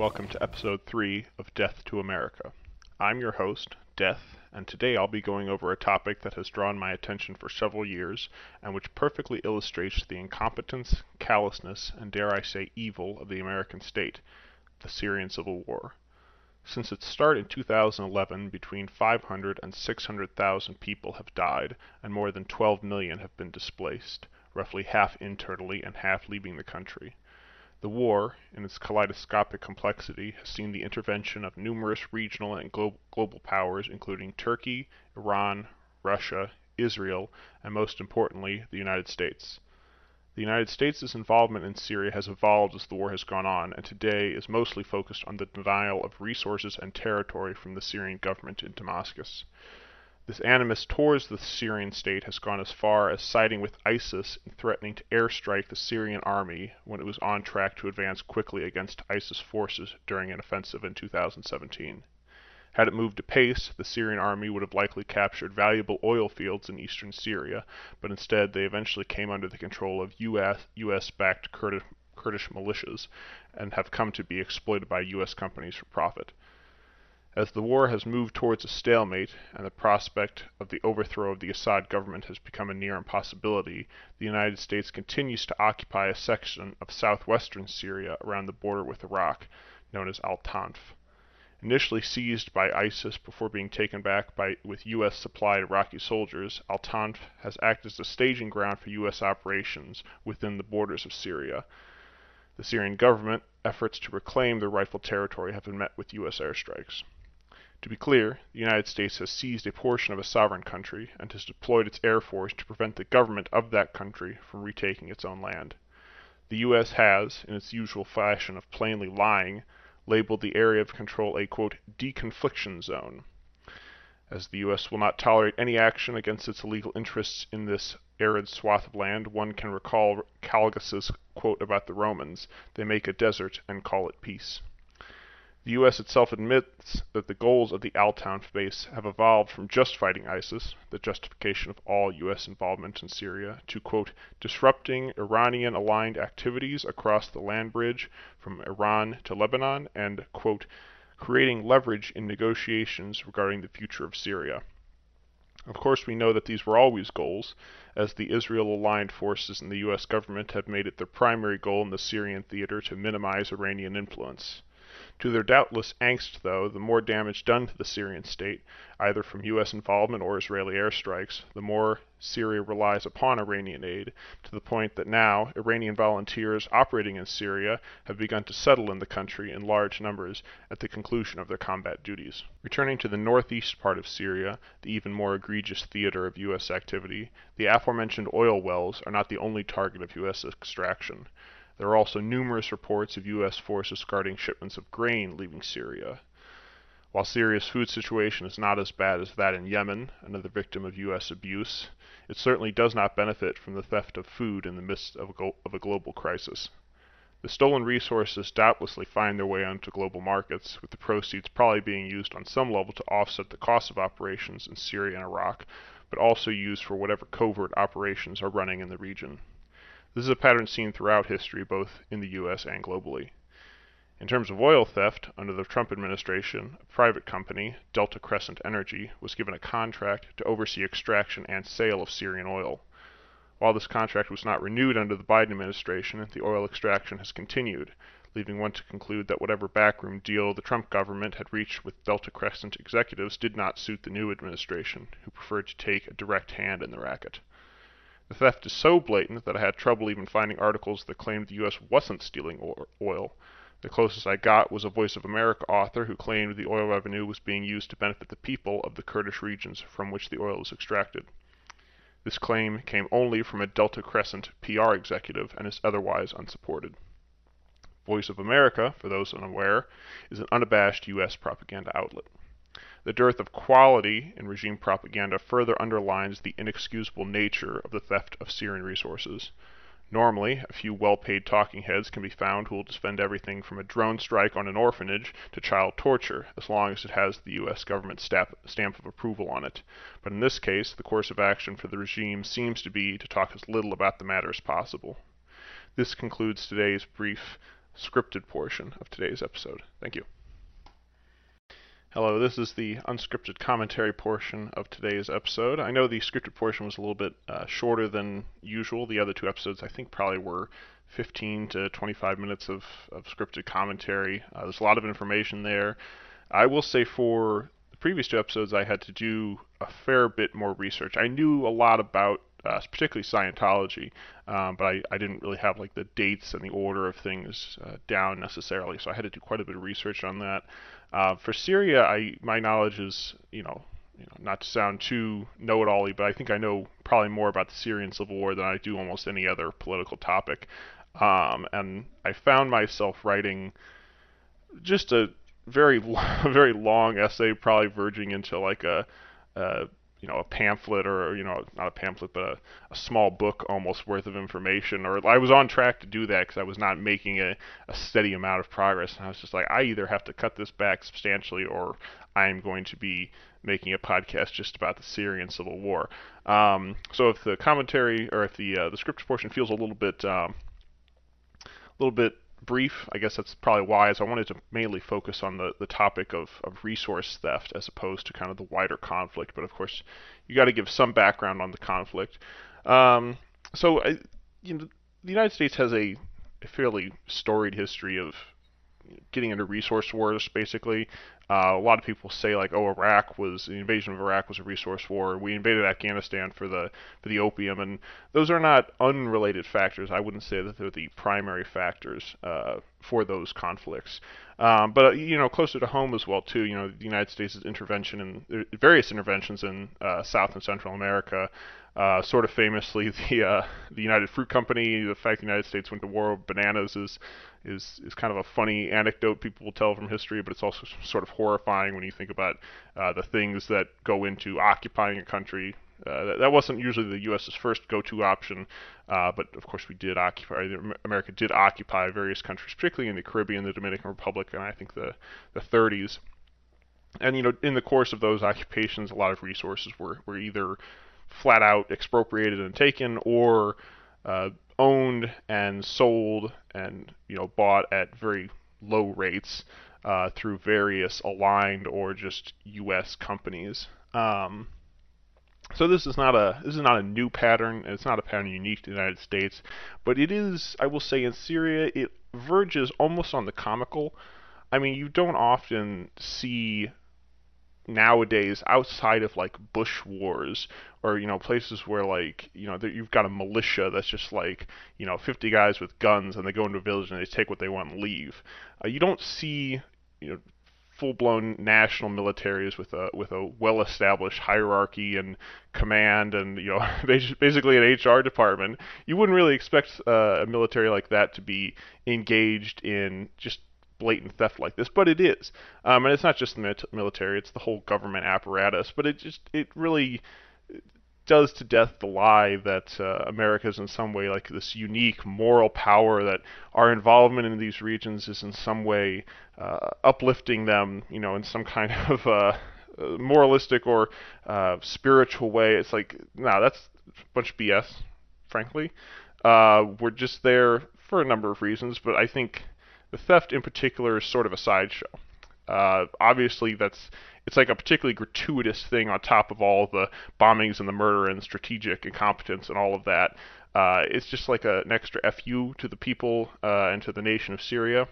Welcome to episode 3 of Death to America. I'm your host, Death, and today I'll be going over a topic that has drawn my attention for several years and which perfectly illustrates the incompetence, callousness, and dare I say evil of the American state the Syrian Civil War. Since its start in 2011, between 500 and 600,000 people have died, and more than 12 million have been displaced, roughly half internally and half leaving the country. The war, in its kaleidoscopic complexity, has seen the intervention of numerous regional and glo- global powers, including Turkey, Iran, Russia, Israel, and most importantly, the United States. The United States' involvement in Syria has evolved as the war has gone on, and today is mostly focused on the denial of resources and territory from the Syrian government in Damascus. This animus towards the Syrian state has gone as far as siding with ISIS and threatening to airstrike the Syrian army when it was on track to advance quickly against ISIS forces during an offensive in 2017. Had it moved apace, the Syrian army would have likely captured valuable oil fields in eastern Syria, but instead they eventually came under the control of US, US-backed Kurdish, Kurdish militias and have come to be exploited by US companies for profit. As the war has moved towards a stalemate and the prospect of the overthrow of the Assad government has become a near impossibility, the United States continues to occupy a section of southwestern Syria around the border with Iraq, known as Al Tanf. Initially seized by ISIS before being taken back by, with U.S. supplied Iraqi soldiers, Al Tanf has acted as a staging ground for U.S. operations within the borders of Syria. The Syrian government efforts to reclaim their rightful territory have been met with U.S. airstrikes. To be clear, the United States has seized a portion of a sovereign country and has deployed its air force to prevent the government of that country from retaking its own land. The U.S. has, in its usual fashion of plainly lying, labeled the area of control a deconfliction zone. As the U.S. will not tolerate any action against its illegal interests in this arid swath of land, one can recall Calgacus's quote about the Romans they make a desert and call it peace. The U.S. itself admits that the goals of the Al Tanf base have evolved from just fighting ISIS, the justification of all U.S. involvement in Syria, to, quote, disrupting Iranian aligned activities across the land bridge from Iran to Lebanon, and, quote, creating leverage in negotiations regarding the future of Syria. Of course, we know that these were always goals, as the Israel aligned forces and the U.S. government have made it their primary goal in the Syrian theater to minimize Iranian influence. To their doubtless angst, though, the more damage done to the Syrian state, either from U.S. involvement or Israeli airstrikes, the more Syria relies upon Iranian aid, to the point that now Iranian volunteers operating in Syria have begun to settle in the country in large numbers at the conclusion of their combat duties. Returning to the northeast part of Syria, the even more egregious theater of U.S. activity, the aforementioned oil wells are not the only target of U.S. extraction. There are also numerous reports of U.S. forces guarding shipments of grain leaving Syria. While Syria's food situation is not as bad as that in Yemen, another victim of U.S. abuse, it certainly does not benefit from the theft of food in the midst of a, of a global crisis. The stolen resources doubtlessly find their way onto global markets, with the proceeds probably being used on some level to offset the cost of operations in Syria and Iraq, but also used for whatever covert operations are running in the region. This is a pattern seen throughout history, both in the U.S. and globally. In terms of oil theft, under the Trump administration, a private company, Delta Crescent Energy, was given a contract to oversee extraction and sale of Syrian oil. While this contract was not renewed under the Biden administration, the oil extraction has continued, leaving one to conclude that whatever backroom deal the Trump government had reached with Delta Crescent executives did not suit the new administration, who preferred to take a direct hand in the racket. The theft is so blatant that I had trouble even finding articles that claimed the U.S. wasn't stealing oil. The closest I got was a Voice of America author who claimed the oil revenue was being used to benefit the people of the Kurdish regions from which the oil is extracted. This claim came only from a Delta Crescent PR executive and is otherwise unsupported. Voice of America, for those unaware, is an unabashed U.S. propaganda outlet. The dearth of quality in regime propaganda further underlines the inexcusable nature of the theft of Syrian resources. Normally, a few well paid talking heads can be found who will defend everything from a drone strike on an orphanage to child torture, as long as it has the U.S. government stamp, stamp of approval on it. But in this case, the course of action for the regime seems to be to talk as little about the matter as possible. This concludes today's brief scripted portion of today's episode. Thank you. Hello, this is the unscripted commentary portion of today's episode. I know the scripted portion was a little bit uh, shorter than usual. The other two episodes, I think, probably were 15 to 25 minutes of, of scripted commentary. Uh, there's a lot of information there. I will say for the previous two episodes, I had to do a fair bit more research. I knew a lot about uh, particularly Scientology, um, but I, I didn't really have like the dates and the order of things uh, down necessarily, so I had to do quite a bit of research on that. Uh, for Syria, I my knowledge is you know you know not to sound too know-it-all, but I think I know probably more about the Syrian civil war than I do almost any other political topic. Um, and I found myself writing just a very very long essay, probably verging into like a, a you know a pamphlet or you know not a pamphlet but a, a small book almost worth of information or I was on track to do that because I was not making a, a steady amount of progress and I was just like I either have to cut this back substantially or I'm going to be making a podcast just about the Syrian civil war. Um, so if the commentary or if the uh, the script portion feels a little bit um, a little bit brief. I guess that's probably wise. I wanted to mainly focus on the, the topic of, of resource theft as opposed to kind of the wider conflict. But of course, you got to give some background on the conflict. Um, so, I, you know, the United States has a, a fairly storied history of getting into resource wars, basically. Uh, a lot of people say like, oh, Iraq was the invasion of Iraq was a resource war. We invaded Afghanistan for the for the opium, and those are not unrelated factors. I wouldn't say that they're the primary factors uh, for those conflicts. Um, but you know, closer to home as well too. You know, the United States' intervention in various interventions in uh, South and Central America. Uh, sort of famously, the uh, the United Fruit Company, the fact the United States went to war with bananas is is is kind of a funny anecdote people will tell from history, but it's also sort of horrifying when you think about uh, the things that go into occupying a country. Uh, that, that, wasn't usually the U.S.'s first go-to option, uh, but of course we did occupy. America did occupy various countries, particularly in the Caribbean, the Dominican Republic, and I think the the 30s. And you know, in the course of those occupations, a lot of resources were were either flat out expropriated and taken, or uh, owned and sold and you know bought at very low rates uh, through various aligned or just U.S. companies. Um, so this is not a this is not a new pattern. It's not a pattern unique to the United States, but it is. I will say in Syria, it verges almost on the comical. I mean, you don't often see nowadays outside of like bush wars or you know places where like you know you've got a militia that's just like you know 50 guys with guns and they go into a village and they take what they want and leave uh, you don't see you know full-blown national militaries with a with a well-established hierarchy and command and you know basically an HR department. You wouldn't really expect uh, a military like that to be engaged in just blatant theft like this, but it is. Um, and it's not just the military; it's the whole government apparatus. But it just it really does to death the lie that uh, America is in some way like this unique moral power that our involvement in these regions is in some way uh, uplifting them, you know, in some kind of uh, moralistic or uh, spiritual way. It's like, no, nah, that's a bunch of BS, frankly. Uh, we're just there for a number of reasons, but I think the theft in particular is sort of a sideshow. Uh, obviously, that's it's like a particularly gratuitous thing on top of all the bombings and the murder and strategic incompetence and all of that. Uh, it's just like a, an extra fu to the people uh, and to the nation of Syria.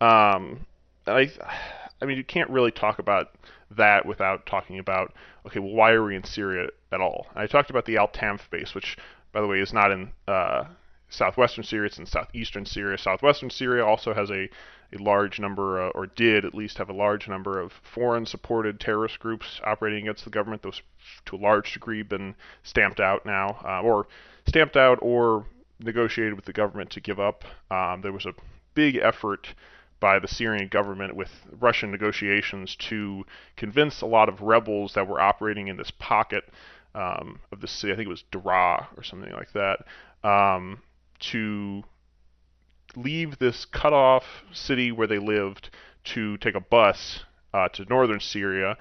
Um, I, I mean, you can't really talk about that without talking about okay, well, why are we in Syria at all? I talked about the Al Tanf base, which, by the way, is not in uh, southwestern Syria, it's in southeastern Syria. Southwestern Syria also has a, a large number, uh, or did at least have a large number of foreign supported terrorist groups operating against the government. Those, to a large degree, been stamped out now, uh, or stamped out or negotiated with the government to give up. Um, there was a big effort by the Syrian government with Russian negotiations to convince a lot of rebels that were operating in this pocket um, of the city. I think it was Daraa or something like that. Um, to leave this cut off city where they lived to take a bus uh, to northern Syria,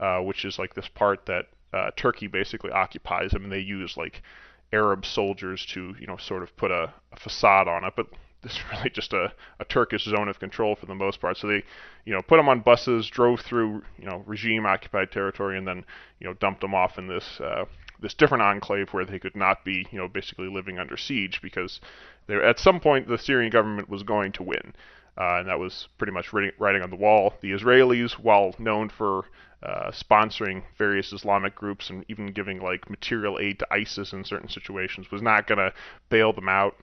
uh, which is like this part that uh, Turkey basically occupies. I mean, they use like Arab soldiers to, you know, sort of put a, a, facade on it, but this is really just a, a Turkish zone of control for the most part. So they, you know, put them on buses, drove through, you know, regime occupied territory, and then, you know, dumped them off in this uh, this different enclave where they could not be, you know, basically living under siege because at some point the Syrian government was going to win. Uh, and that was pretty much writing, writing on the wall. The Israelis, while known for uh, sponsoring various Islamic groups and even giving like material aid to ISIS in certain situations, was not going to bail them out.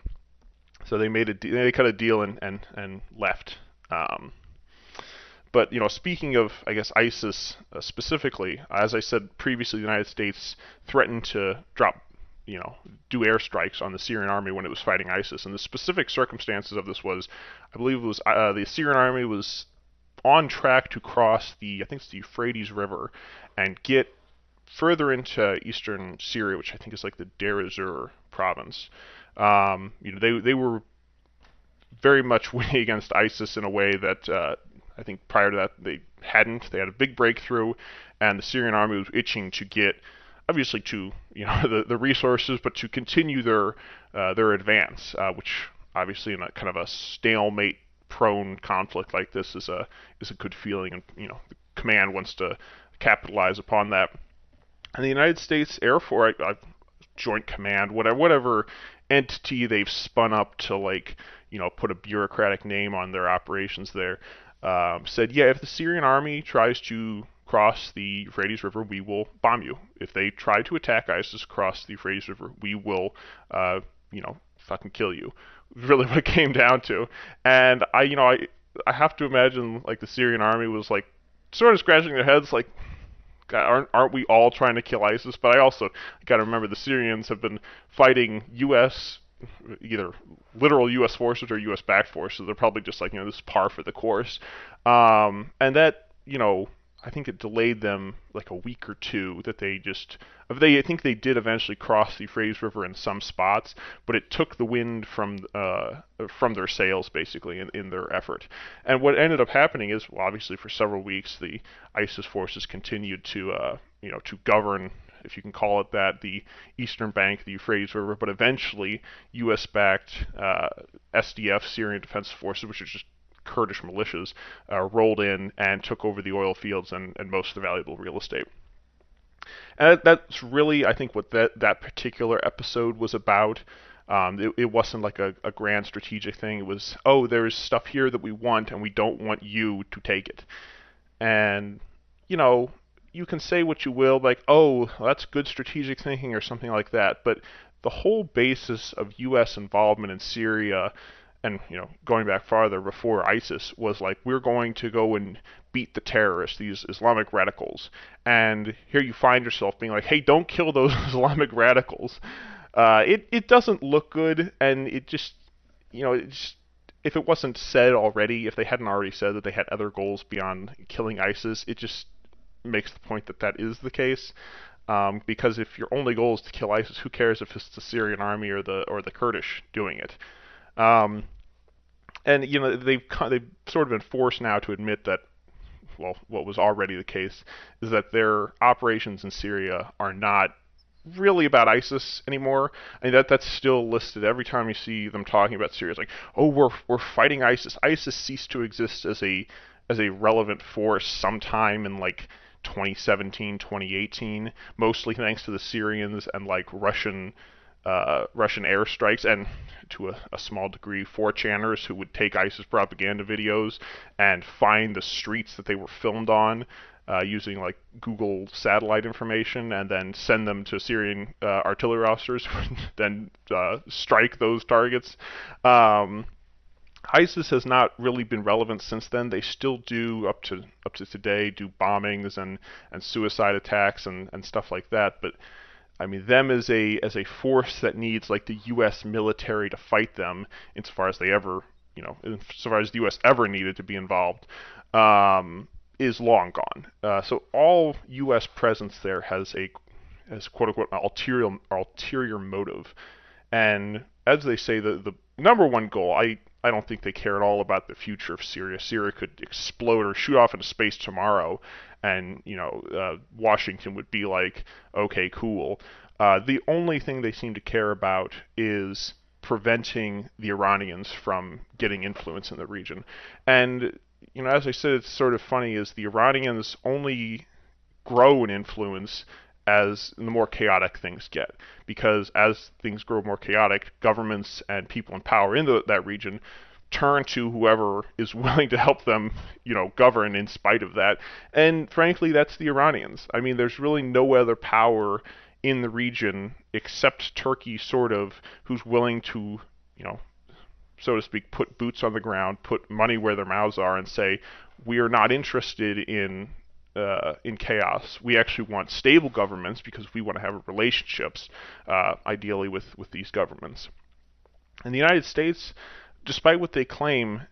So they made a de- they cut a deal and and and left. Um, but you know, speaking of, I guess ISIS uh, specifically, as I said previously, the United States threatened to drop, you know, do airstrikes on the Syrian army when it was fighting ISIS. And the specific circumstances of this was, I believe it was uh, the Syrian army was on track to cross the, I think it's the Euphrates River, and get further into eastern Syria, which I think is like the Deir ez-Zor province. Um, you know, they they were very much winning against ISIS in a way that uh, I think prior to that they hadn't. They had a big breakthrough, and the Syrian army was itching to get, obviously, to you know the, the resources, but to continue their uh, their advance, uh, which obviously in a kind of a stalemate prone conflict like this is a is a good feeling, and you know the command wants to capitalize upon that. And the United States Air Force, I, I, Joint Command, whatever whatever entity they've spun up to like you know put a bureaucratic name on their operations there um, said, yeah, if the Syrian army tries to cross the Euphrates River, we will bomb you. If they try to attack ISIS across the Euphrates River, we will, uh, you know, fucking kill you. Really, what it came down to. And I, you know, I, I have to imagine like the Syrian army was like sort of scratching their heads, like, aren't aren't we all trying to kill ISIS? But I also got to remember the Syrians have been fighting U.S either literal U.S. forces or U.S. backed forces. They're probably just like you know this is par for the course, um, and that you know I think it delayed them like a week or two. That they just they I think they did eventually cross the Euphrates River in some spots, but it took the wind from uh, from their sails basically in, in their effort. And what ended up happening is well, obviously for several weeks the ISIS forces continued to uh, you know to govern if you can call it that, the eastern bank the Euphrates River, but eventually U.S.-backed uh, SDF, Syrian Defense Forces, which is just Kurdish militias, uh, rolled in and took over the oil fields and, and most of the valuable real estate. And that's really, I think, what that, that particular episode was about. Um, it, it, wasn't like a, a, grand strategic thing. It was, oh, there's stuff here that we want, and we don't want you to take it. And, you know, you can say what you will, like, oh, that's good strategic thinking or something like that, but the whole basis of U.S. involvement in Syria, and you know, going back farther before ISIS, was like we're going to go and beat the terrorists, these Islamic radicals, and here you find yourself being like, hey, don't kill those Islamic radicals. Uh, it it doesn't look good, and it just, you know, it just if it wasn't said already, if they hadn't already said that they had other goals beyond killing ISIS, it just makes the point that that is the case. Um, because if your only goal is to kill ISIS, who cares if it's the Syrian army or the or the Kurdish doing it? Um, and you know they've they've sort of been forced now to admit that well, what was already the case is that their operations in Syria are not really about ISIS anymore. I mean that that's still listed every time you see them talking about Syria. It's like, oh, we're we're fighting ISIS. ISIS ceased to exist as a as a relevant force sometime in like 2017, 2018, mostly thanks to the Syrians and like Russian uh, Russian airstrikes and to a, a, small degree 4chaners who would take ISIS propaganda videos and find the streets that they were filmed on uh, using like Google satellite information and then send them to Syrian uh, artillery officers then uh, strike those targets. Um, ISIS has not really been relevant since then. They still do up to up to today do bombings and, and suicide attacks and, and stuff like that. But I mean them as a as a force that needs like the U.S. military to fight them, insofar as they ever you know insofar as the U.S. ever needed to be involved, um, is long gone. Uh, so all U.S. presence there has a has quote unquote ulterior ulterior motive, and as they say the the number one goal I I don't think they care at all about the future of Syria. Syria could explode or shoot off into space tomorrow, and you know uh, Washington would be like, okay, cool. Uh, the only thing they seem to care about is preventing the Iranians from getting influence in the region. And you know, as I said, it's sort of funny is the Iranians only grow in influence as the more chaotic things get. Because as things grow more chaotic, governments and people in power in the, that region turn to whoever is willing to help them, you know, govern in spite of that. And frankly, that's the Iranians. I mean, there's really no other power in the region except Turkey, sort of, who's willing to, you know, so to speak, put boots on the ground, put money where their mouths are, and say, we are not interested in uh, in chaos. We actually want stable governments because we want to have relationships, uh, ideally with with these governments. And the United States, despite what they claim,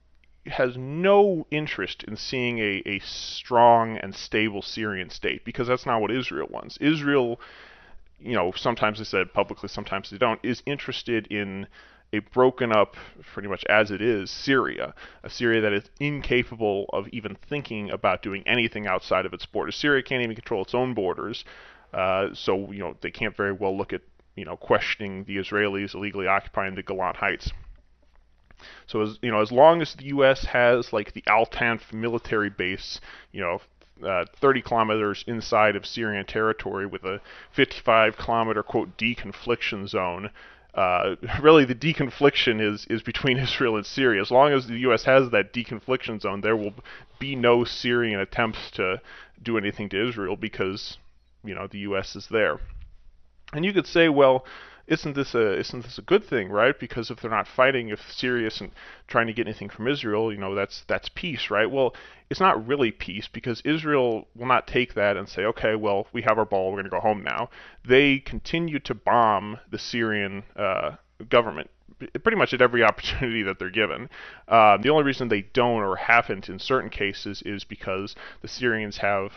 has no interest in seeing a, a strong and stable Syrian state because that's not what Israel wants. Israel, you know, sometimes they said publicly, sometimes they don't, is interested in a broken up, pretty much as it is, Syria, a Syria that is incapable of even thinking about doing anything outside of its borders. Syria can't even control its own borders, uh, so you know they can't very well look at you know questioning the Israelis illegally occupying the Golan Heights. So as you know, as long as the U.S. has like the Al Tanf military base, you know, uh, 30 kilometers inside of Syrian territory with a 55 kilometer quote deconfliction zone, uh, really the deconfliction is is between Israel and Syria. As long as the U.S. has that deconfliction zone, there will be no Syrian attempts to do anything to Israel because you know the U.S. is there. And you could say, well, isn't this a isn't this a good thing, right? Because if they're not fighting, if Syria isn't trying to get anything from Israel, you know, that's that's peace, right? Well, it's not really peace because Israel will not take that and say, okay, well, we have our ball, we're going to go home now. They continue to bomb the Syrian uh, government pretty much at every opportunity that they're given. Uh, the only reason they don't or haven't in certain cases is because the Syrians have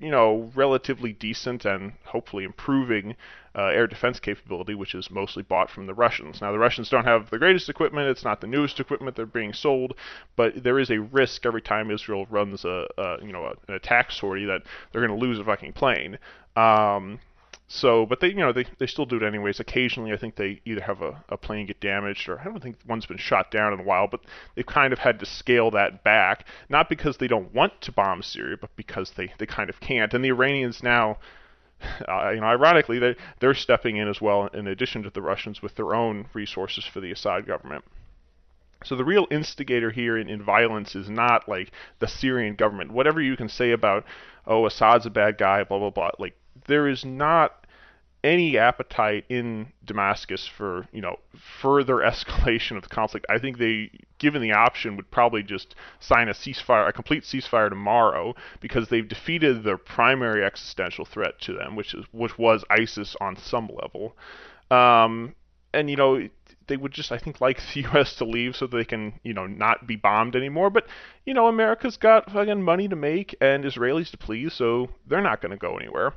you know, relatively decent and hopefully improving uh, air defense capability, which is mostly bought from the Russians. Now, the Russians don't have the greatest equipment; it's not the newest equipment they're being sold, but there is a risk every time Israel runs a, a you know an attack sortie that they're going to lose a fucking plane. Um, so, but they, you know, they, they still do it anyways. Occasionally, I think they either have a, a plane get damaged, or I don't think one's been shot down in a while. But they've kind of had to scale that back, not because they don't want to bomb Syria, but because they, they kind of can't. And the Iranians now, uh, you know, ironically, they they're stepping in as well, in addition to the Russians, with their own resources for the Assad government. So the real instigator here in, in violence is not like the Syrian government. Whatever you can say about, oh, Assad's a bad guy, blah blah blah. Like there is not any appetite in Damascus for you know further escalation of the conflict. I think they, given the option, would probably just sign a ceasefire, a complete ceasefire tomorrow, because they've defeated their primary existential threat to them, which is which was ISIS on some level. Um, and you know they would just I think like the U.S. to leave so they can you know not be bombed anymore. But you know America's got fucking money to make and Israelis to please, so they're not going to go anywhere.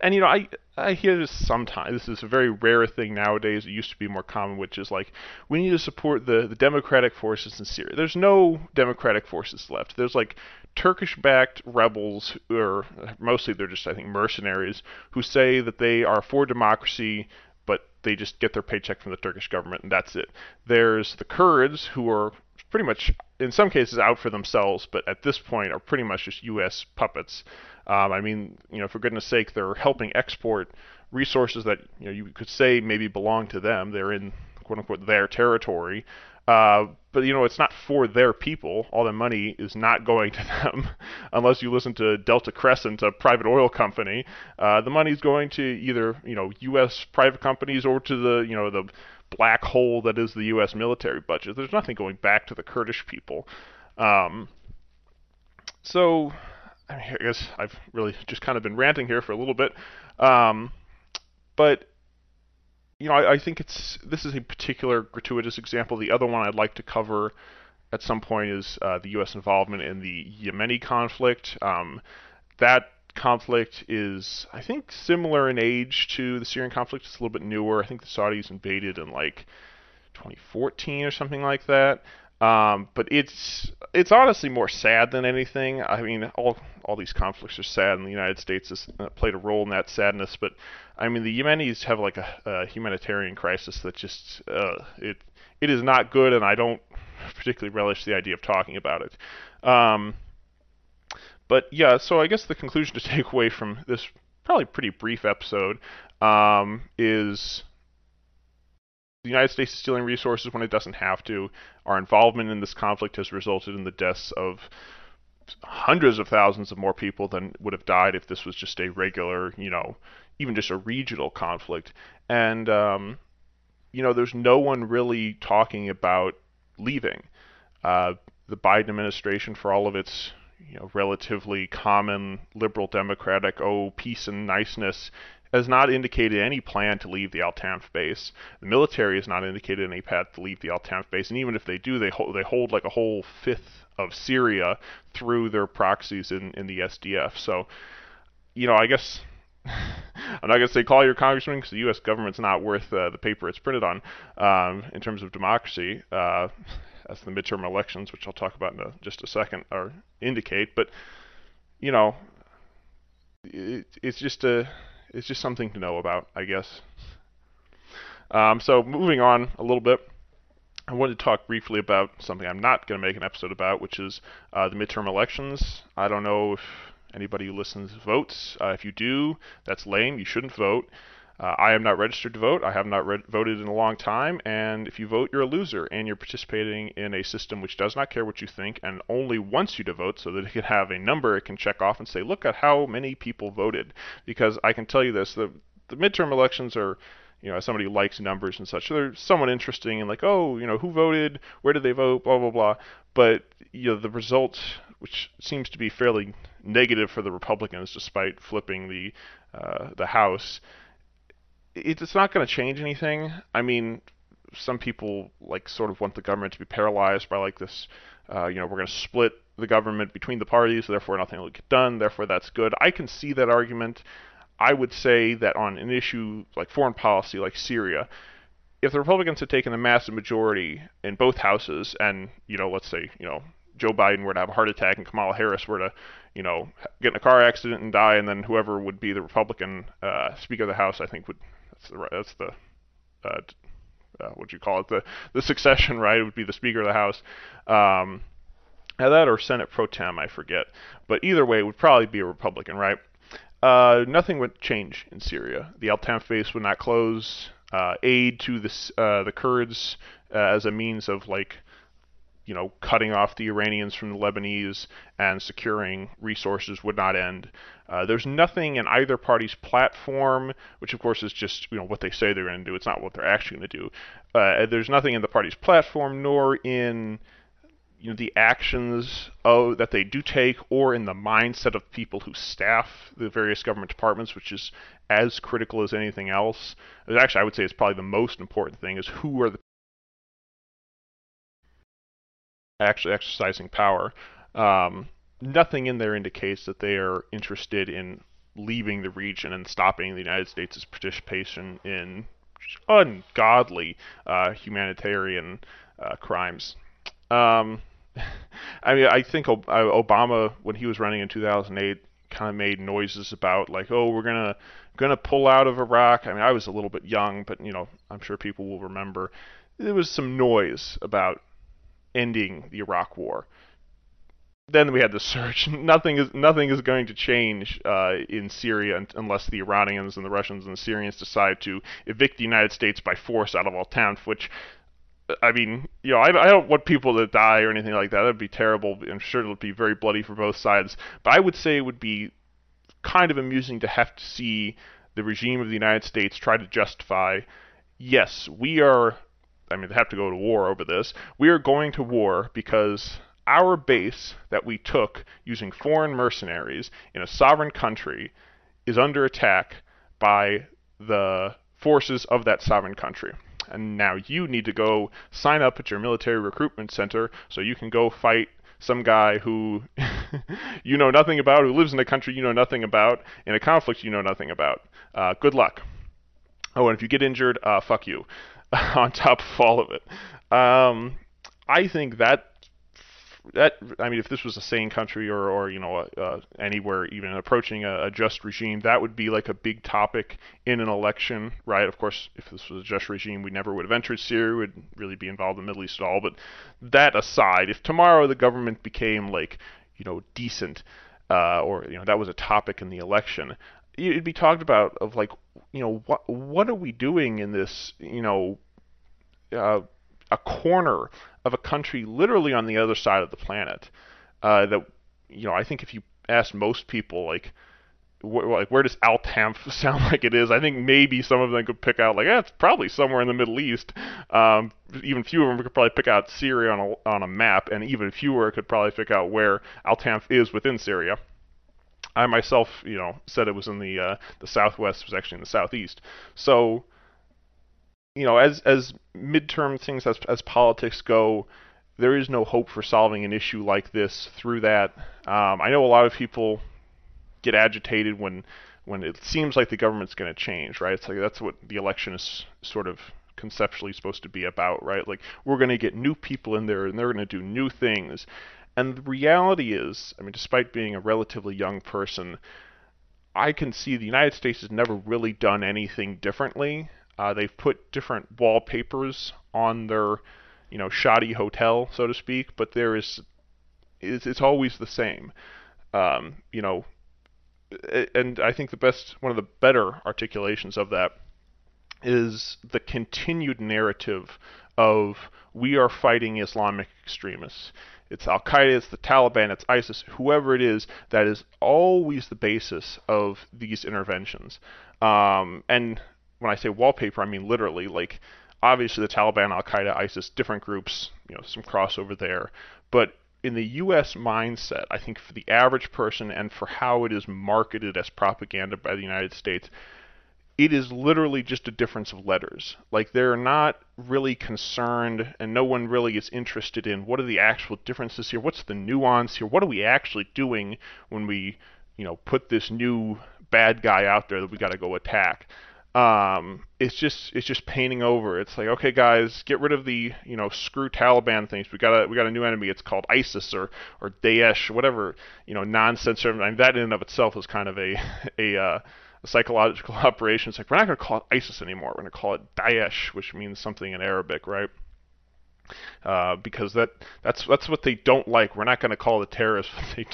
And you know, I I hear this sometimes. This is a very rare thing nowadays. It used to be more common, which is like we need to support the the democratic forces in Syria. There's no democratic forces left. There's like Turkish-backed rebels, or mostly they're just I think mercenaries who say that they are for democracy, but they just get their paycheck from the Turkish government and that's it. There's the Kurds who are pretty much in some cases out for themselves, but at this point are pretty much just U.S. puppets. Um, I mean, you know, for goodness sake, they're helping export resources that you know you could say maybe belong to them. They're in quote unquote their territory. Uh, but you know, it's not for their people. All the money is not going to them, unless you listen to Delta Crescent, a private oil company. Uh, the money is going to either you know U.S. private companies or to the you know the black hole that is the U.S. military budget. There's nothing going back to the Kurdish people. Um, so I, mean, I guess I've really just kind of been ranting here for a little bit, um, but you know, I, I, think it's this is a particular gratuitous example. The other one I'd like to cover at some point is uh, the U.S. involvement in the Yemeni conflict. Um, that conflict is, I think, similar in age to the Syrian conflict. It's a little bit newer. I think the Saudis invaded in like 2014 or something like that. Um, but it's it's honestly more sad than anything. I mean, all all these conflicts are sad, and the United States has uh, played a role in that sadness. But I mean, the Yemenis have like a, a humanitarian crisis that just uh, it it is not good, and I don't particularly relish the idea of talking about it. Um, but yeah, so I guess the conclusion to take away from this probably pretty brief episode um, is the United States is stealing resources when it doesn't have to. Our involvement in this conflict has resulted in the deaths of hundreds of thousands of more people than would have died if this was just a regular, you know, even just a regional conflict. And, um, you know, there's no one really talking about leaving. Uh, the Biden administration, for all of its you know, relatively common liberal democratic, oh, peace and niceness, has not indicated any plan to leave the Al Tanf base. The military has not indicated any path to leave the Al Tanf base, and even if they do, they hold they hold like a whole fifth of Syria through their proxies in in the SDF. So, you know, I guess. I'm not going to say call your congressman because the U.S. government's not worth uh, the paper it's printed on um, in terms of democracy. Uh, as the midterm elections, which I'll talk about in a, just a second, or indicate. But you know, it, it's just a it's just something to know about, I guess. Um, so moving on a little bit, I wanted to talk briefly about something I'm not going to make an episode about, which is uh, the midterm elections. I don't know if anybody who listens votes. Uh, if you do, that's lame. You shouldn't vote. Uh, I am not registered to vote. I have not re- voted in a long time. And if you vote, you're a loser, and you're participating in a system which does not care what you think and only wants you to vote so that it can have a number it can check off and say, look at how many people voted. Because I can tell you this: the the midterm elections are you know, somebody likes numbers and such. They're somewhat interesting and like, oh, you know, who voted, where did they vote, blah blah blah. But you know, the result, which seems to be fairly negative for the Republicans, despite flipping the uh, the House, it's not going to change anything. I mean, some people like sort of want the government to be paralyzed by like this. Uh, you know, we're going to split the government between the parties, therefore nothing will get done. Therefore, that's good. I can see that argument. I would say that on an issue like foreign policy, like Syria, if the Republicans had taken the massive majority in both houses, and you know, let's say you know Joe Biden were to have a heart attack and Kamala Harris were to, you know, get in a car accident and die, and then whoever would be the Republican uh, Speaker of the House, I think would that's the that's the uh, uh, what you call it the the succession right it would be the Speaker of the House. Um, that or Senate pro tem, I forget. But either way, it would probably be a Republican, right? Uh, nothing would change in Syria. The Al base would not close. Uh, aid to the uh, the Kurds uh, as a means of like you know, cutting off the Iranians from the Lebanese and securing resources would not end. Uh, there's nothing in either party's platform, which of course is just you know what they say they're going to do. It's not what they're actually going to do. Uh, there's nothing in the party's platform, nor in you know the actions of, that they do take, or in the mindset of people who staff the various government departments, which is as critical as anything else. Actually, I would say it's probably the most important thing: is who are the actually exercising power. Um, nothing in there indicates that they are interested in leaving the region and stopping the United States' participation in ungodly uh, humanitarian uh, crimes. Um, I mean, I think uh, Obama, when he was running in 2008, kind of made noises about like, oh, we're gonna gonna pull out of Iraq. I mean, I was a little bit young, but you know, I'm sure people will remember. There was some noise about ending the Iraq War. Then we had the surge. Nothing is nothing is going to change uh, in Syria unless the Iranians and the Russians and the Syrians decide to evict the United States by force out of Al Tanf, which I mean, you know, I, I, don't want people to die or anything like that. That'd be terrible. I'm sure it would be very bloody for both sides. But I would say it would be kind of amusing to have to see the regime of the United States try to justify, yes, we are I mean, they have to go to war over this. We are going to war because our base that we took using foreign mercenaries in a sovereign country is under attack by the forces of that sovereign country. And now you need to go sign up at your military recruitment center so you can go fight some guy who you know nothing about, who lives in a country you know nothing about, in a conflict you know nothing about. Uh, good luck. Oh, and if you get injured, uh, fuck you. on top of all of it. Um, I think that that I mean, if this was a sane country or, or you know, uh, anywhere even approaching a, a, just regime, that would be like a big topic in an election, right? Of course, if this was a just regime, we never would have entered Syria, would really be involved in the Middle East at all. But that aside, if tomorrow the government became like, you know, decent, uh, or you know, that was a topic in the election, it'd be talked about of like, you know, what what are we doing in this, you know, uh, a corner of a country literally on the other side of the planet. Uh, that you know, I think if you ask most people like. Wh- like where does Al Tanf sound like it is? I think maybe some of them could pick out like, yeah, it's probably somewhere in the Middle East. Um, even fewer of them could probably pick out Syria on a on a map, and even fewer could probably pick out where Al Tanf is within Syria. I myself, you know, said it was in the uh, the southwest. It was actually in the southeast. So you know, as as midterm things as as politics go, there is no hope for solving an issue like this through that. Um, I know a lot of people get agitated when when it seems like the government's going to change, right? It's like that's what the election is sort of conceptually supposed to be about, right? Like we're going to get new people in there and they're going to do new things. And the reality is, I mean, despite being a relatively young person, I can see the United States has never really done anything differently uh, they've put different wallpapers on their, you know, shoddy hotel, so to speak, but there is, it's, it's always the same. Um, you know, and I think the best, one of the better articulations of that is the continued narrative of we are fighting Islamic extremists. It's Al Qaeda, it's the Taliban, it's ISIS, whoever it is, that is always the basis of these interventions. Um, and when I say wallpaper, I mean literally. Like, obviously, the Taliban, Al Qaeda, ISIS, different groups, you know, some crossover there. But in the U.S. mindset, I think for the average person and for how it is marketed as propaganda by the United States, it is literally just a difference of letters. Like they're not really concerned, and no one really is interested in what are the actual differences here. What's the nuance here? What are we actually doing when we, you know, put this new bad guy out there that we got to go attack? Um, it's just it's just painting over. It's like, okay, guys, get rid of the you know screw Taliban things. We got a we got a new enemy. It's called ISIS or or Daesh, whatever you know nonsense. I mean, that in and of itself is kind of a a, uh, a psychological operation. It's like we're not going to call it ISIS anymore. We're going to call it Daesh, which means something in Arabic, right? Uh, because that that's that's what they don't like. We're not going to call the terrorists what they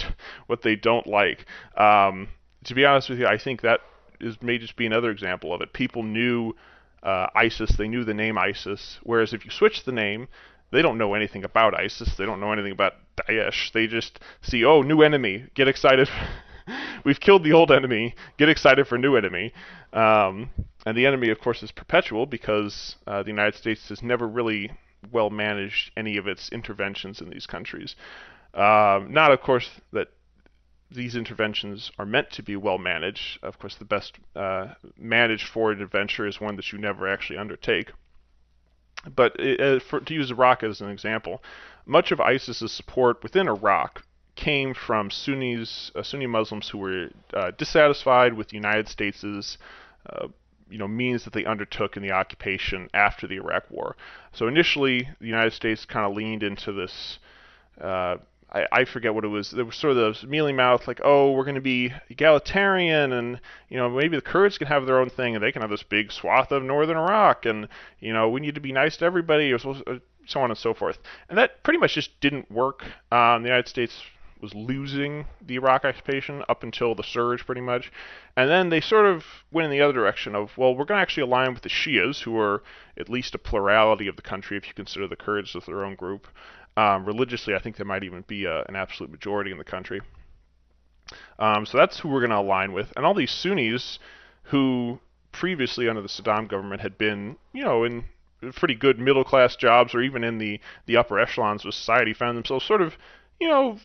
what they don't like. Um, to be honest with you, I think that is may just be another example of it. People knew uh, ISIS, they knew the name ISIS, whereas if you switch the name, they don't know anything about ISIS, they don't know anything about Daesh. They just see, oh, new enemy, get excited. We've killed the old enemy, get excited for new enemy. Um, and the enemy, of course, is perpetual because uh, the United States has never really well managed any of its interventions in these countries. Uh, not, of course, that these interventions are meant to be well managed. Of course, the best uh, managed forward adventure is one that you never actually undertake. But it, uh, for, to use Iraq as an example, much of ISIS's support within Iraq came from Sunnis, uh, Sunni Muslims who were uh, dissatisfied with the United States' uh, you know means that they undertook in the occupation after the Iraq War. So initially, the United States kind of leaned into this uh, I, I forget what it was. There was sort of the mealy mouth, like, oh, we're going to be egalitarian, and you know maybe the Kurds can have their own thing, and they can have this big swath of northern Iraq, and you know we need to be nice to everybody, or uh, so on and so forth. And that pretty much just didn't work. Um, the United States was losing the Iraq occupation up until the surge, pretty much. And then they sort of went in the other direction of, well, we're going to actually align with the Shias, who are at least a plurality of the country if you consider the Kurds as their own group. Um, religiously, I think there might even be a, an absolute majority in the country. Um, so that's who we're going to align with. And all these Sunnis who previously under the Saddam government had been, you know, in pretty good middle class jobs or even in the, the upper echelons of society found themselves sort of, you know,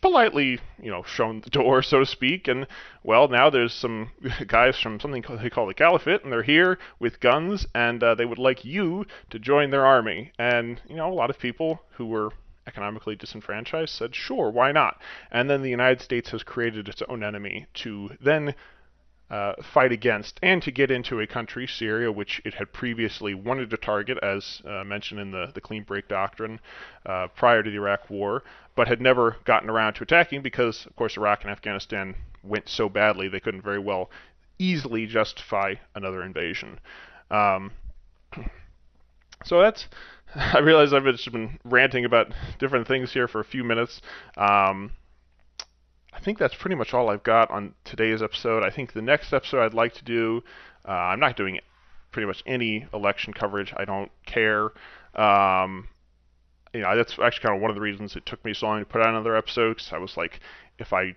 politely, you know, shown the door, so to speak. And well, now there's some guys from something they call the Caliphate, and they're here with guns, and uh, they would like you to join their army. And you know, a lot of people who were economically disenfranchised said, sure, why not? And then the United States has created its own enemy to then uh, fight against and to get into a country, Syria, which it had previously wanted to target, as uh, mentioned in the, the Clean Break Doctrine uh, prior to the Iraq War, but had never gotten around to attacking because, of course, Iraq and Afghanistan went so badly they couldn't very well easily justify another invasion. Um, so that's. I realize I've just been ranting about different things here for a few minutes. Um, I think that's pretty much all I've got on today's episode. I think the next episode I'd like to do, uh, I'm not doing pretty much any election coverage. I don't care. Um, you know, that's actually kind of one of the reasons it took me so long to put out another episode because I was like, if I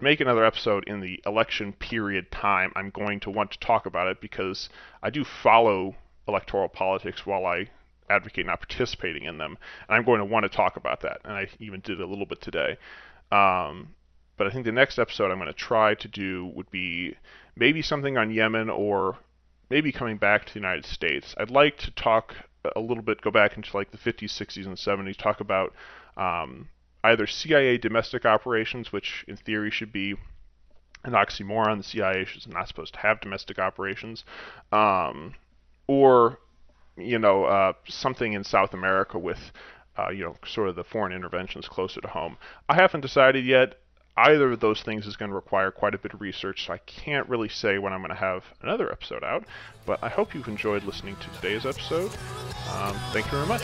make another episode in the election period time, I'm going to want to talk about it because I do follow electoral politics while I advocate not participating in them, and I'm going to want to talk about that. And I even did a little bit today. Um, but I think the next episode I'm going to try to do would be maybe something on Yemen or maybe coming back to the United States. I'd like to talk a little bit, go back into like the 50s, 60s, and 70s, talk about um, either CIA domestic operations, which in theory should be an oxymoron. The CIA is not supposed to have domestic operations, um, or you know uh, something in South America with uh, you know sort of the foreign interventions closer to home. I haven't decided yet either of those things is going to require quite a bit of research, so I can't really say when I'm going to have another episode out. But I hope you've enjoyed listening to today's episode. Um, thank you very much.